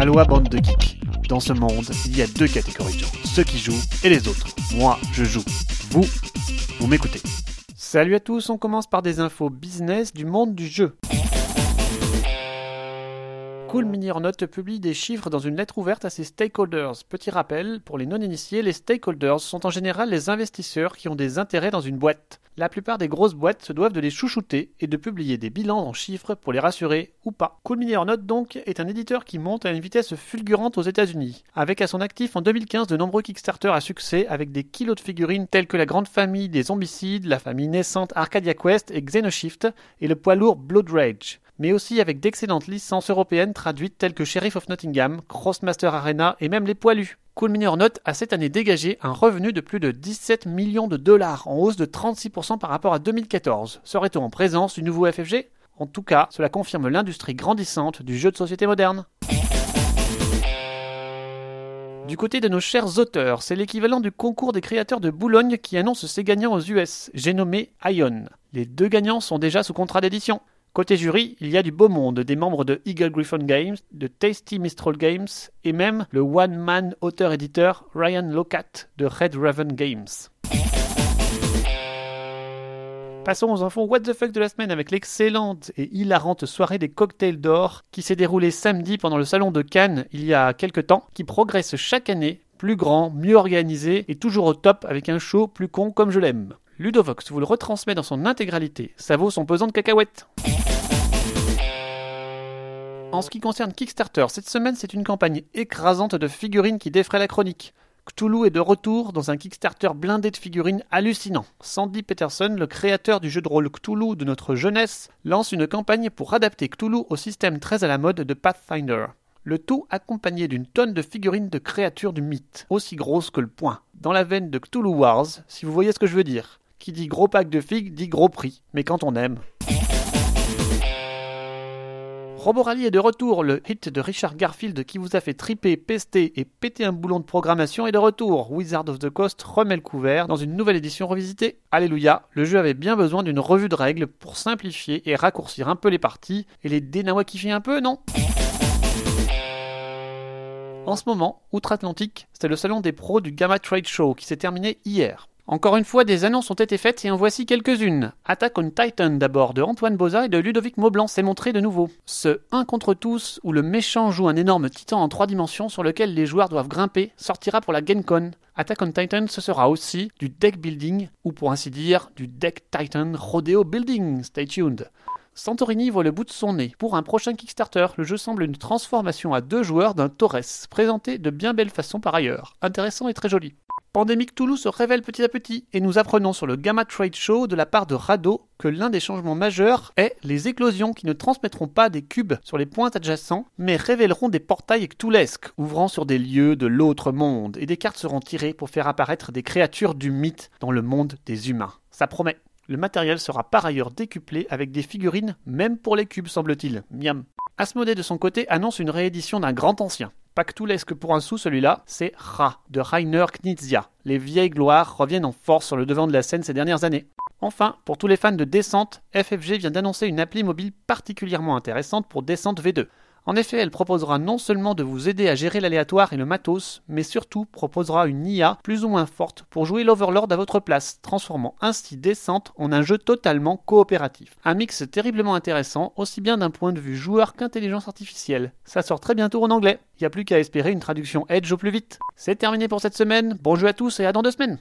Aloha bande de geeks. Dans ce monde, il y a deux catégories de gens, ceux qui jouent et les autres. Moi, je joue. Vous, vous m'écoutez. Salut à tous, on commence par des infos business du monde du jeu. Cool Mini or Not publie des chiffres dans une lettre ouverte à ses stakeholders. Petit rappel, pour les non-initiés, les stakeholders sont en général les investisseurs qui ont des intérêts dans une boîte. La plupart des grosses boîtes se doivent de les chouchouter et de publier des bilans en chiffres pour les rassurer ou pas. Cool Mini or Not donc est un éditeur qui monte à une vitesse fulgurante aux États-Unis, avec à son actif en 2015 de nombreux Kickstarter à succès avec des kilos de figurines telles que la grande famille des zombicides, la famille naissante Arcadia Quest et Xenoshift et le poids lourd Blood Rage mais aussi avec d'excellentes licences européennes traduites telles que Sheriff of Nottingham, Crossmaster Arena et même les poilus. Cool Mini Note a cette année dégagé un revenu de plus de 17 millions de dollars, en hausse de 36% par rapport à 2014. Serait-on en présence du nouveau FFG En tout cas, cela confirme l'industrie grandissante du jeu de société moderne. Du côté de nos chers auteurs, c'est l'équivalent du concours des créateurs de Boulogne qui annonce ses gagnants aux US. J'ai nommé Ion. Les deux gagnants sont déjà sous contrat d'édition. Côté jury, il y a du beau monde, des membres de Eagle Griffon Games, de Tasty Mistral Games et même le one-man auteur-éditeur Ryan Locat de Red Raven Games. Passons aux infos What the fuck de la semaine avec l'excellente et hilarante soirée des cocktails d'or qui s'est déroulée samedi pendant le salon de Cannes il y a quelques temps, qui progresse chaque année, plus grand, mieux organisé et toujours au top avec un show plus con comme je l'aime. Ludovox vous le retransmet dans son intégralité, ça vaut son pesant de cacahuètes. En ce qui concerne Kickstarter, cette semaine c'est une campagne écrasante de figurines qui défraie la chronique. Cthulhu est de retour dans un Kickstarter blindé de figurines hallucinant. Sandy Peterson, le créateur du jeu de rôle Cthulhu de notre jeunesse, lance une campagne pour adapter Cthulhu au système très à la mode de Pathfinder. Le tout accompagné d'une tonne de figurines de créatures du mythe, aussi grosses que le poing, dans la veine de Cthulhu Wars, si vous voyez ce que je veux dire. Qui dit gros pack de figues dit gros prix, mais quand on aime. Roborally est de retour, le hit de Richard Garfield qui vous a fait triper, pester et péter un boulon de programmation est de retour. Wizard of the Coast remet le couvert dans une nouvelle édition revisitée. Alléluia, le jeu avait bien besoin d'une revue de règles pour simplifier et raccourcir un peu les parties et les dénawakifier un peu, non? En ce moment, outre-Atlantique, c'est le salon des pros du Gamma Trade Show qui s'est terminé hier. Encore une fois, des annonces ont été faites et en voici quelques-unes. Attack on Titan d'abord de Antoine Boza et de Ludovic Maublanc s'est montré de nouveau. Ce 1 contre tous où le méchant joue un énorme titan en 3 dimensions sur lequel les joueurs doivent grimper sortira pour la GenCon. Attack on Titan ce sera aussi du deck building ou pour ainsi dire du deck Titan Rodeo Building. Stay tuned. Santorini voit le bout de son nez. Pour un prochain Kickstarter, le jeu semble une transformation à deux joueurs d'un Torres, présenté de bien belle façon par ailleurs. Intéressant et très joli. Pandemic Toulouse se révèle petit à petit et nous apprenons sur le Gamma Trade Show de la part de Rado que l'un des changements majeurs est les éclosions qui ne transmettront pas des cubes sur les points adjacents mais révéleront des portails cthulesques ouvrant sur des lieux de l'autre monde et des cartes seront tirées pour faire apparaître des créatures du mythe dans le monde des humains. Ça promet. Le matériel sera par ailleurs décuplé avec des figurines même pour les cubes semble-t-il. Miam. Asmodée de son côté annonce une réédition d'un grand ancien. Pas que pour un sou celui-là, c'est Ra de Rainer Knizia. Les vieilles gloires reviennent en force sur le devant de la scène ces dernières années. Enfin, pour tous les fans de descente, FFG vient d'annoncer une appli mobile particulièrement intéressante pour Descente V2. En effet, elle proposera non seulement de vous aider à gérer l'aléatoire et le matos, mais surtout proposera une IA plus ou moins forte pour jouer l'Overlord à votre place, transformant ainsi Descente en un jeu totalement coopératif. Un mix terriblement intéressant, aussi bien d'un point de vue joueur qu'intelligence artificielle. Ça sort très bientôt en anglais. Il n'y a plus qu'à espérer une traduction Edge au plus vite. C'est terminé pour cette semaine. Bon jeu à tous et à dans deux semaines.